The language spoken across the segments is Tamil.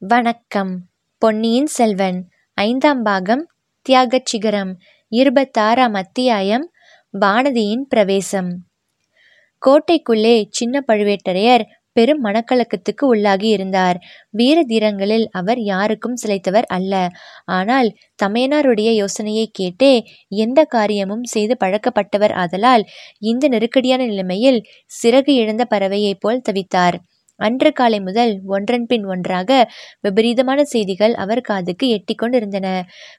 வணக்கம். பொன்னியின் செல்வன் ஐந்தாம் பாகம் தியாகச் சிகரம் இருபத்தாறாம் அத்தியாயம் வானதியின் பிரவேசம். கோட்டைக்குள்ளே சின்ன பழுவேட்டரையர் பெரும் மனக்கலக்கத்துக்கு உள்ளாகி இருந்தார். வீர தீரங்களில் அவர் யாருக்கும் சிலைத்தவர் அல்ல. ஆனால் தமையனாருடைய யோசனையை கேட்டே எந்த காரியமும் செய்து பழக்கப்பட்டவர் ஆதலால் இந்த நெருக்கடியான நிலைமையில் சிறகு இழந்த பறவையைப் போல் தவித்தார். அன்று காலை முதல் ஒன்றன் பின் ஒன்றாக விபரீதமான செய்திகள் அவர் காதுக்கு எட்டிக்கொண்டிருந்தன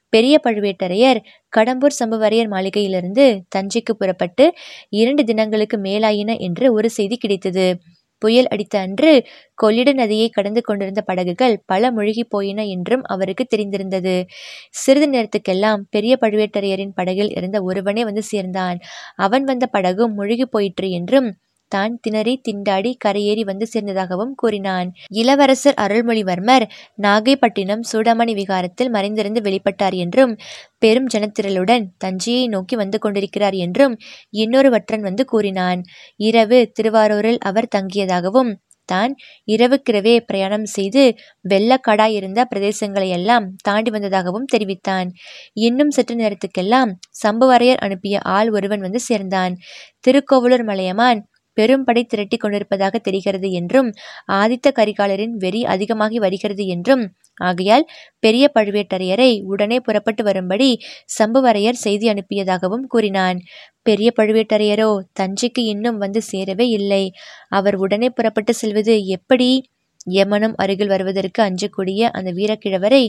பெரிய பழுவேட்டரையர் கடம்பூர் சம்புவரையர் மாளிகையிலிருந்து தஞ்சைக்கு புறப்பட்டு இரண்டு தினங்களுக்கு மேலாயின என்று ஒரு செய்தி கிடைத்தது. புயல் அடித்த அன்று கொள்ளிட நதியை கடந்து கொண்டிருந்த படகுகள் பல முழுகி போயின என்றும் அவருக்கு தெரிந்திருந்தது. சிறிது நேரத்துக்கெல்லாம் பெரிய பழுவேட்டரையரின் படகில் இருந்த ஒருவனே வந்து சேர்ந்தான். அவன் வந்த படகும் முழுகி போயிற்று என்றும் தான் திணறி திண்டாடி கரையேறி வந்து சேர்ந்ததாகவும் கூறினான். இளவரசர் அருள்மொழிவர்மர் நாகைப்பட்டினம் சூடாமணி விகாரத்தில் மறைந்திருந்து வெளிப்பட்டார் என்றும் பெரும் ஜனத்திரளுடன் தஞ்சையை நோக்கி வந்து கொண்டிருக்கிறார் என்றும் இன்னொரு வற்றன் வந்து கூறினான். இரவு திருவாரூரில் அவர் தங்கியதாகவும் தான் இரவுக்கிரவே பிரயாணம் செய்து வெள்ளக்காடாய் இருந்த பிரதேசங்களையெல்லாம் தாண்டி வந்ததாகவும் தெரிவித்தான். இன்னும் சற்று நேரத்துக்கெல்லாம் சம்புவரையர் அனுப்பிய ஆள் ஒருவன் வந்து சேர்ந்தான். திருக்கோவலூர் மலையமான் பெரும்படை திரட்டி கொண்டிருப்பதாக தெரிகிறது என்றும் ஆதித்த கரிகாலரின் வெறி அதிகமாகி வருகிறது என்றும். ஆகையால் பெரிய பழுவேட்டரையரை உடனே புறப்பட்டு வரும்படி சம்புவரையர் செய்தி அனுப்பியதாகவும் கூறினான். பெரிய பழுவேட்டரையரோ தஞ்சைக்கு இன்னும் வந்து சேரவே இல்லை. அவர் உடனே புறப்பட்டு செல்வது எப்படி? யமனும் அருகில் வருவதற்கு அஞ்சக்கூடிய அந்த வீரக்கிழவரை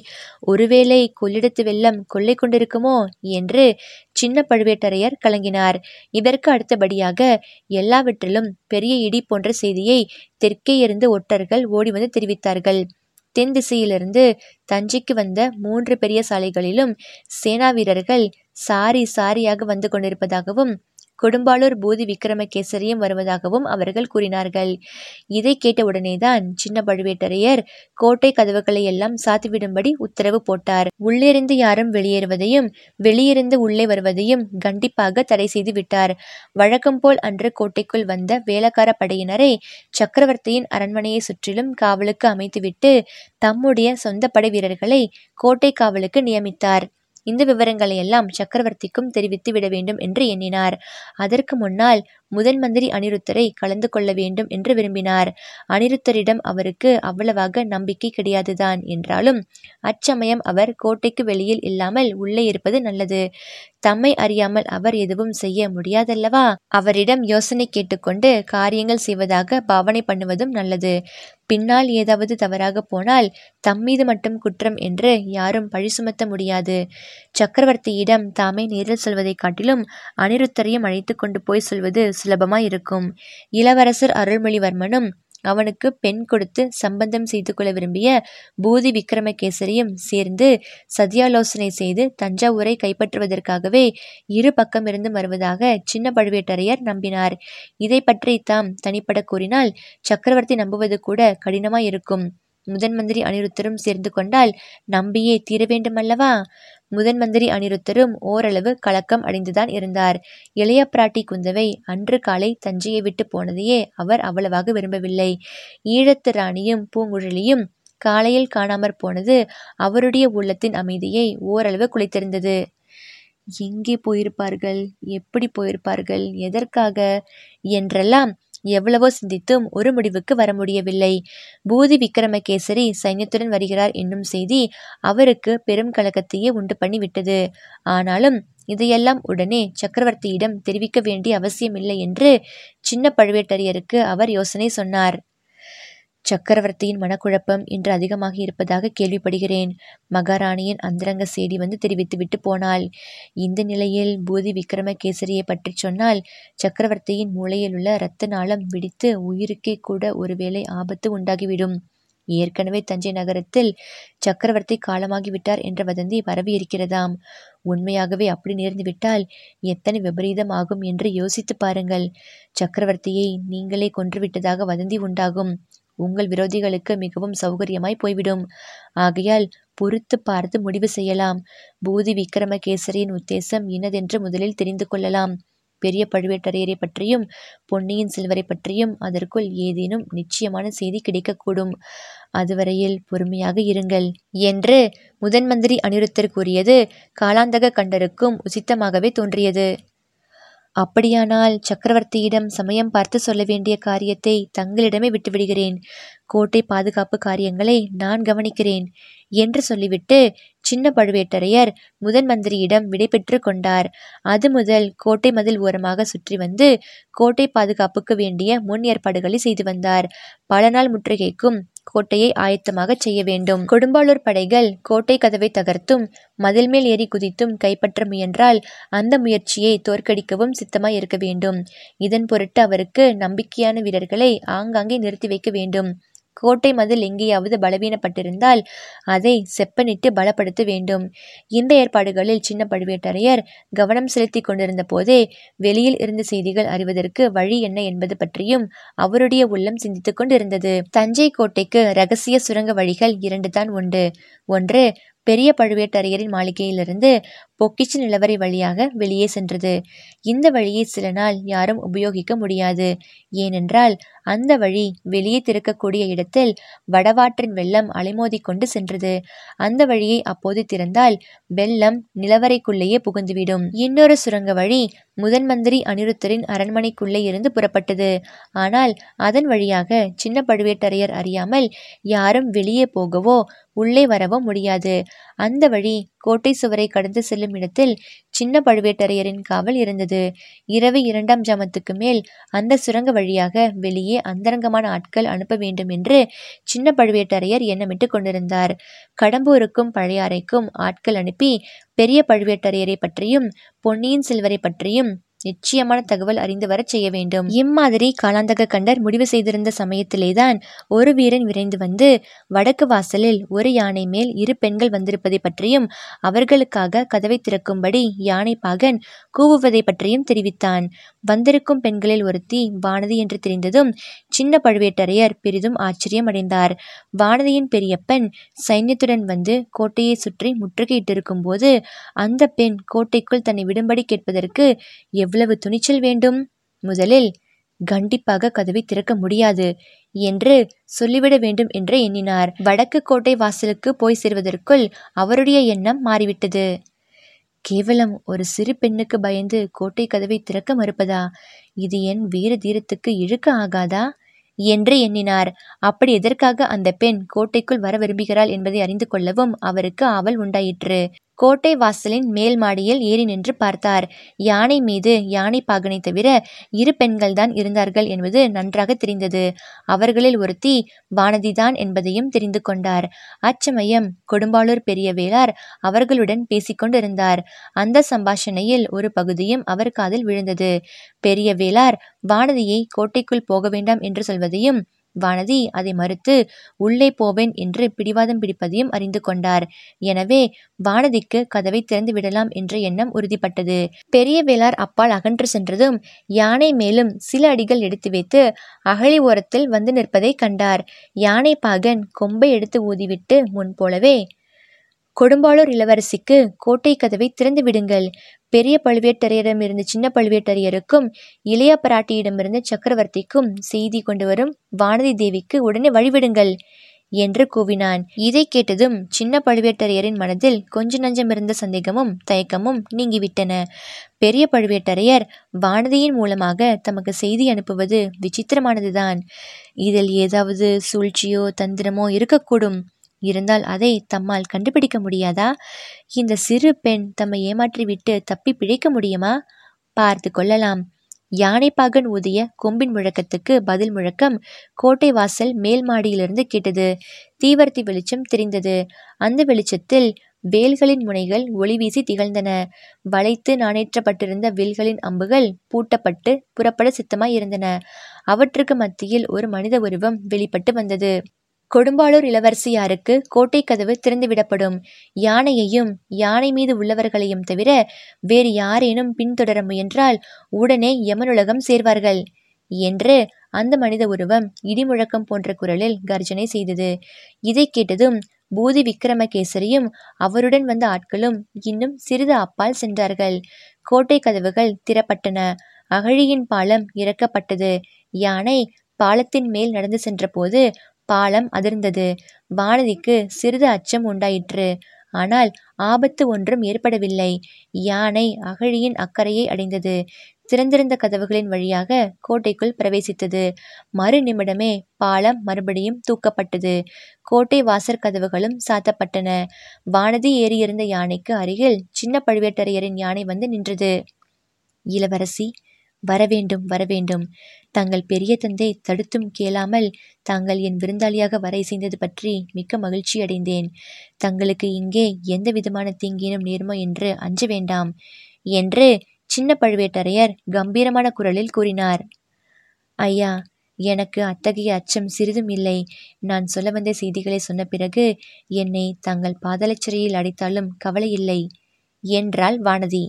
ஒருவேளை கொள்ளிடத்து வெள்ளம் கொள்ளை கொண்டிருக்குமோ என்று சின்ன பழுவேட்டரையர் கலங்கினார். இதற்கு அடுத்தபடியாக எல்லாவற்றிலும் பெரிய இடி போன்ற செய்தியை தெற்கே இருந்து ஒற்றர்கள் ஓடி வந்து தெரிவித்தார்கள். தென் திசையிலிருந்து தஞ்சைக்கு வந்த மூன்று பெரிய சாலைகளிலும் சேனா வீரர்கள் சாரி சாரியாக வந்து கொண்டிருப்பதாகவும் கொடும்பாளூர் பூதி விக்ரமகேசரியும் வருவதாகவும் அவர்கள் கூறினார்கள். இதை கேட்டவுடனேதான் சின்ன பழுவேட்டரையர் கோட்டை கதவுகளை எல்லாம் சாத்திவிடும்படி உத்தரவு போட்டார். உள்ளிருந்து யாரும் வெளியேறுவதையும் வெளியிருந்து உள்ளே வருவதையும் கண்டிப்பாக தடை செய்து விட்டார். வழக்கம் போல் அன்று கோட்டைக்குள் வந்த வேலக்கார படையினரை சக்கரவர்த்தியின் அரண்மனையை சுற்றிலும் காவலுக்கு அமைத்துவிட்டு தம்முடைய சொந்த படை வீரர்களை கோட்டை காவலுக்கு நியமித்தார். இந்த விவரங்களை எல்லாம் சக்கரவர்த்திக்கும் தெரிவித்து விட வேண்டும் என்று எண்ணினார். அதற்கு முன்னால் முதன் மந்திரி அனிருத்தரை கலந்து கொள்ள வேண்டும் என்று விரும்பினார். அனிருத்தரிடம் அவருக்கு அவ்வளவாக நம்பிக்கை கிடையாதுதான் என்றாலும் அச்சமயம் அவர் கோட்டைக்கு வெளியில் இல்லாமல் உள்ளே இருப்பது நல்லது. தம்மை அறியாமல் அவர் எதுவும் செய்ய முடியாதல்லவா? அவரிடம் யோசனை கேட்டுக்கொண்டு காரியங்கள் செய்வதாக பாவனை பண்ணுவதும் நல்லது. பின்னால் ஏதாவது தவறாக போனால் தம்மீது மட்டும் குற்றம் என்று யாரும் பழி சுமத்த முடியாது. சக்கரவர்த்தியிடம் தாமே நேரில் சொல்வதைக் காட்டிலும் அனிருத்தரையும் அழைத்து கொண்டு போய் சொல்வது சுலபமாயிருக்கும் இளவரசர் அருள்மொழிவர்மனும் அவனுக்கு பெண் கொடுத்து சம்பந்தம் செய்து கொள்ள விரும்பிய பூதி விக்ரமகேசரியும் சேர்ந்து சதியாலோசனை செய்து தஞ்சாவூரை கைப்பற்றுவதற்காகவே இரு பக்கம் இருந்து வருவதாக சின்ன பழுவேட்டரையர் நம்பினார். இதை பற்றி தாம் தனிப்பட கூறினால் சக்கரவர்த்தி நம்புவது கூட கடினமாயிருக்கும். முதன் மந்திரி அனிருத்தரும் சேர்ந்து கொண்டால் நம்பியே தீர வேண்டுமல்லவா? முதன் மந்திரி அனிருத்தரும் ஓரளவு கலக்கம் அடைந்துதான் இருந்தார். இளைய பிராட்டி குந்தவை அன்று காலை தஞ்சையை விட்டு போனதையே அவர் அவ்வளவாக விரும்பவில்லை. ஈழத்து ராணியும் பூங்குழலியும் காலையில் காணாமற் போனது அவருடைய உள்ளத்தின் அமைதியை ஓரளவு குலைத்திருந்தது. எங்கே போயிருப்பார்கள்? எப்படி போயிருப்பார்கள்? எதற்காக? என்றெல்லாம் எவ்வளவோ சிந்தித்தும் ஒரு முடிவுக்கு வர முடியவில்லை. பூதி விக்ரமகேசரி சைன்யத்துடன் வருகிறார் என்னும் செய்தி அவருக்கு பெரும் கலக்கத்தையே உண்டு பண்ணிவிட்டது. ஆனாலும் இதையெல்லாம் உடனே சக்கரவர்த்தியிடம் தெரிவிக்க வேண்டிய அவசியமில்லை என்று சின்ன பழுவேட்டரையருக்கு அவர் யோசனை சொன்னார். சக்கரவர்த்தியின் மனக்குழப்பம் இன்று அதிகமாகி இருப்பதாக கேள்விப்படுகிறேன். மகாராணியின் அந்தரங்க செய்தி வந்து தெரிவித்துவிட்டு போனாள். இந்த நிலையில் பூதி விக்ரமகேசரியை பற்றி சொன்னால் சக்கரவர்த்தியின் மூளையில் உள்ள இரத்த நாளம் வெடித்து உயிருக்கே கூட ஒருவேளை ஆபத்து உண்டாகிவிடும். ஏற்கனவே தஞ்சை நகரத்தில் சக்கரவர்த்தி காலமாகிவிட்டார் என்ற வதந்தி பரவி இருக்கிறதாம் உண்மையாகவே அப்படி நேர்ந்துவிட்டால் எத்தனை விபரீதம் ஆகும் என்று யோசித்து பாருங்கள். சக்கரவர்த்தியை நீங்களே கொன்றுவிட்டதாக வதந்தி உண்டாகும். உங்கள் விரோதிகளுக்கு மிகவும் சௌகரியமாய் போய்விடும். ஆகையால் பொறுத்து பார்த்து முடிவு செய்யலாம். பூதி விக்ரமகேசரியின் உத்தேசம் இன்னதென்று முதலில் தெரிந்து கொள்ளலாம். பெரிய பழுவேட்டரையரை பற்றியும் பொன்னியின் செல்வரை பற்றியும் அதற்குள் ஏதேனும் நிச்சயமான செய்தி கிடைக்கக்கூடும். அதுவரையில் பொறுமையாக இருங்கள். என்று முதன்மந்திரி அனிருத்தர் கூறியது காலாந்தக கண்டருக்கும் உசித்தமாகவே தோன்றியது. அப்படியானால் சக்கரவர்த்தியிடம் சமயம் பார்த்து சொல்ல வேண்டிய காரியத்தை தங்களிடமே விட்டுவிடுகிறேன். கோட்டை பாதுகாப்பு காரியங்களை நான் கவனிக்கிறேன் என்று சொல்லிவிட்டு சின்ன பழுவேட்டரையர் முதன் மந்திரியிடம் விடைபெற்று கொண்டார். அது முதல் கோட்டை மதில் ஓரமாக சுற்றி வந்து கோட்டை பாதுகாப்புக்கு வேண்டிய முன் ஏற்பாடுகளை செய்து வந்தார். பல நாள் முற்றுகைக்கும் கோட்டையை ஆயத்தமாக செய்ய வேண்டும். கொடும்பாளூர் படைகள் கோட்டை கதவை தகர்த்தும் மதில் மேல் ஏறி குதித்தும் கைப்பற்ற முயன்றால் அந்த முயற்சியை தோற்கடிக்கவும் சித்தமாய் இருக்க வேண்டும். இதன் பொருட்டு அவருக்கு நம்பிக்கையான வீரர்களை ஆங்காங்கே நிறுத்தி வைக்க வேண்டும். கோட்டை மதில் எங்கேயாவது பலவீனப்பட்டிருந்தால் அதை செப்பனிட்டு பலப்படுத்த வேண்டும். இந்த ஏற்பாடுகளில் சின்ன பழுவேட்டரையர் கவனம் செலுத்தி கொண்டிருந்த போதே வெளியில் இருந்த செய்திகள் அறிவதற்கு வழி என்ன என்பது பற்றியும் அவருடைய உள்ளம் சிந்தித்துக் கொண்டிருந்தது. தஞ்சை கோட்டைக்கு ரகசிய சுரங்க வழிகள் இரண்டு தான் உண்டு. ஒன்று பெரிய பழுவேட்டரையரின் மாளிகையிலிருந்து பொக்கிச்சு நிலவரை வழியாக வெளியே சென்றது. இந்த வழியை சில நாள் யாரும் உபயோகிக்க முடியாது. ஏனென்றால் அந்த வழி வெளியே திறக்கக்கூடிய இடத்தில் வடவாற்றின் வெள்ளம் அலைமோதி கொண்டு சென்றது. அந்த வழியை அப்போது திறந்தால் வெள்ளம் நிலவரைக்குள்ளேயே புகுந்துவிடும். இன்னொரு சுரங்க வழி முதன் மந்திரி அனிருத்தரின் அரண்மனைக்குள்ளே இருந்து புறப்பட்டது. ஆனால் அதன் வழியாக சின்ன பழுவேட்டரையர் அறியாமல் யாரும் வெளியே போகவோ உள்ளே வரவோ முடியாது. அந்த வழி கோட்டை சுவரை கடந்து செல்லும் இடத்தில் சின்ன பழுவேட்டரையரின் காவல் இருந்தது. இரவு இரண்டாம் ஜாமத்துக்கு மேல் அந்த சுரங்க வழியாக வெளியே அந்தரங்கமான ஆட்கள் அனுப்ப வேண்டும் என்று சின்ன பழுவேட்டரையர் எண்ணமிட்டு கொண்டிருந்தார். கடம்பூருக்கும் பழையாறைக்கும் ஆட்கள் அனுப்பி பெரிய பழுவேட்டரையரை பற்றியும் பொன்னியின் செல்வரை பற்றியும் நிச்சயமான தகவல் அறிந்து வரச் செய்ய வேண்டும். இம்மாதிரி காலாந்தக கண்டர் முடிவு செய்திருந்த சமயத்திலேதான் ஒரு வீரன் விரைந்து வந்து வடக்கு வாசலில் ஒரு யானை மேல் இரு பெண்கள் வந்திருப்பதை பற்றியும் அவர்களுக்காக கதவை திறக்கும்படி யானை பாகன் கூவுவதை பற்றியும் தெரிவித்தான். வந்திருக்கும் பெண்களில் ஒருத்தி வானதி என்று தெரிந்ததும் சின்ன பழுவேட்டரையர் பெரிதும் ஆச்சரியம் அடைந்தார். வானதியின் பெரியப்பன் சைன்யத்துடன் வந்து கோட்டையை சுற்றி முற்றுகையிட்டிருக்கும் போது அந்த பெண் கோட்டைக்குள் தன்னை விடும்படி கேட்பதற்கு எவ்வளவு துணிச்சல் வேண்டும்? முதலில் கண்டிப்பாக கதவை திறக்க முடியாது என்று சொல்லிவிட வேண்டும் என்று எண்ணினார். வடக்கு கோட்டை வாசலுக்கு போய் சேர்வதற்குள் அவருடைய எண்ணம் மாறிவிட்டது. கேவலம் ஒரு சிறு பெண்ணுக்கு பயந்து கோட்டை கதவை திறக்க மறுப்பதா? இது என் வீர தீரத்துக்கு இழுக்க ஆகாதா? என்று எண்ணினார். அப்படி எதற்காக அந்த பெண் கோட்டைக்குள் வர விரும்புகிறாள் என்பதை அறிந்து கொள்ளவும் அவருக்கு ஆவல் உண்டாயிற்று. கோட்டை வாசலின் மேல் மாடியில் ஏறி நின்று பார்த்தார். யானை மீது யானை பாகனை தவிர இரு பெண்கள்தான் இருந்தார்கள் என்பது நன்றாக தெரிந்தது. அவர்களில் ஒருத்தி வானதிதான் என்பதையும் தெரிந்து கொண்டார். அச்சமயம் கொடும்பாளூர் பெரிய வேளார் அவர்களுடன் பேசிக்கொண்டிருந்தார். அந்த சம்பாஷணையில் ஒரு பகுதியும் அவர் காதில் விழுந்தது. பெரிய வேளார் வானதியை கோட்டைக்குள் போக வேண்டாம் என்று சொல்வதையும் வானதி அதை மறுத்து உள்ளே போவேன் என்று பிடிவாதம் பிடிப்பதையும் அறிந்து கொண்டார். எனவே வானதிக்கு கதவை திறந்து விடலாம் என்ற எண்ணம் உறுதிப்பட்டது. பெரிய வேளார் அப்பால் அகன்று சென்றதும் யானை மேலும் சில அடிகள் எடுத்து வைத்து அகழி ஓரத்தில் வந்து நிற்பதை கண்டார். யானை பாகன் கொம்பை எடுத்து ஊதிவிட்டு முன் போலவே கொடும்பாளூர் இளவரசிக்கு கோட்டை கதவை திறந்து விடுங்கள். பெரிய பழுவேட்டரையரிடமிருந்து சின்ன பழுவேட்டரையருக்கும் இளைய பிராட்டியிடமிருந்து சக்கரவர்த்திக்கும் செய்தி கொண்டு வரும் வானதி தேவிக்கு உடனே வழிவிடுங்கள் என்று கூவினான். இதை கேட்டதும் சின்ன பழுவேட்டரையரின் மனதில் கொஞ்ச நஞ்சமிருந்த சந்தேகமும் தயக்கமும் நீங்கிவிட்டன. பெரிய பழுவேட்டரையர் வானதியின் மூலமாக தமக்கு செய்தி அனுப்புவது விசித்திரமானதுதான். இதில் ஏதாவது சூழ்ச்சியோ தந்திரமோ இருக்கக்கூடும். இருந்தால் அதை தம்மால் கண்டுபிடிக்க முடியாதா? இந்த சிறு பெண் தம்மை ஏமாற்றிவிட்டு தப்பி பிழைக்க முடியுமா? பார்த்து கொள்ளலாம். யானைப்பாகன் ஊதிய கொம்பின் முழக்கத்துக்கு பதில் முழக்கம் கோட்டை வாசல் மேல் மாடியிலிருந்து கேட்டது. தீவர்த்தி வெளிச்சம் தெரிந்தது. அந்த வெளிச்சத்தில் வேல்களின் முனைகள் ஒளி வீசி திகழ்ந்தன. வளைத்து நாணேற்றப்பட்டிருந்த வில்களின் அம்புகள் பூட்டப்பட்டு புறப்பட சித்தமாய் இருந்தன. அவற்றுக்கு மத்தியில் ஒரு மனித உருவம் வெளிப்பட்டு வந்தது. கொடும்பாளூர் இளவரசியாருக்கு கோட்டை கதவு திறந்துவிடப்படும். யானையையும் யானை மீது உள்ளவர்களையும் தவிர வேறு யாரேனும் பின்தொடர முயன்றால் உடனே யமனுலகம் சேர்வார்கள். என்று அந்த மனித உருவம் இடிமுழக்கம் போன்ற குரலில் கர்ஜனை செய்தது. இதை கேட்டதும் பூதி விக்ரமகேசரியும் அவருடன் வந்த ஆட்களும் இன்னும் சிறிது அப்பால் சென்றார்கள். கோட்டை கதவுகள் திறப்பட்டன. அகழியின் பாலம் இறக்கப்பட்டது. யானை பாலத்தின் மேல் நடந்து சென்றபோது பாலம் அதிர்ந்தது. வானதிக்கு சிறிது அச்சம் உண்டாயிற்று. ஆனால் ஆபத்து ஒன்றும் ஏற்படவில்லை. யானை அகழியின் அக்கறையை அடைந்தது. திறந்திருந்த கதவுகளின் வழியாக கோட்டைக்குள் பிரவேசித்தது. மறு நிமிடமே பாலம் மறுபடியும் தூக்கப்பட்டது. கோட்டை வாசற் கதவுகளும் சாத்தப்பட்டன. வானதி ஏறியிருந்த யானைக்கு அருகில் சின்ன பழுவேட்டரையரின் யானை வந்து நின்றது. இளவரசி வரவேண்டும் வரவேண்டும். தங்கள் பெரிய தந்தை தடுத்தும் கேளாமல் தாங்கள் என் விருந்தாளியாக வர இசைந்தது பற்றி மிக்க மகிழ்ச்சி அடைந்தேன். தங்களுக்கு இங்கே எந்த விதமான தீங்கினும் நேருமோ என்று அஞ்ச வேண்டாம் என்று சின்ன பழுவேட்டரையர் கம்பீரமான குரலில் கூறினார். ஐயா எனக்கு அத்தகைய அச்சம் சிறிதும் இல்லை. நான் சொல்ல வந்த செய்திகளை சொன்ன பிறகு என்னை தங்கள் பாதாளச்சிறையில் அடைத்தாலும் கவலை இல்லை என்றாள் வானதி.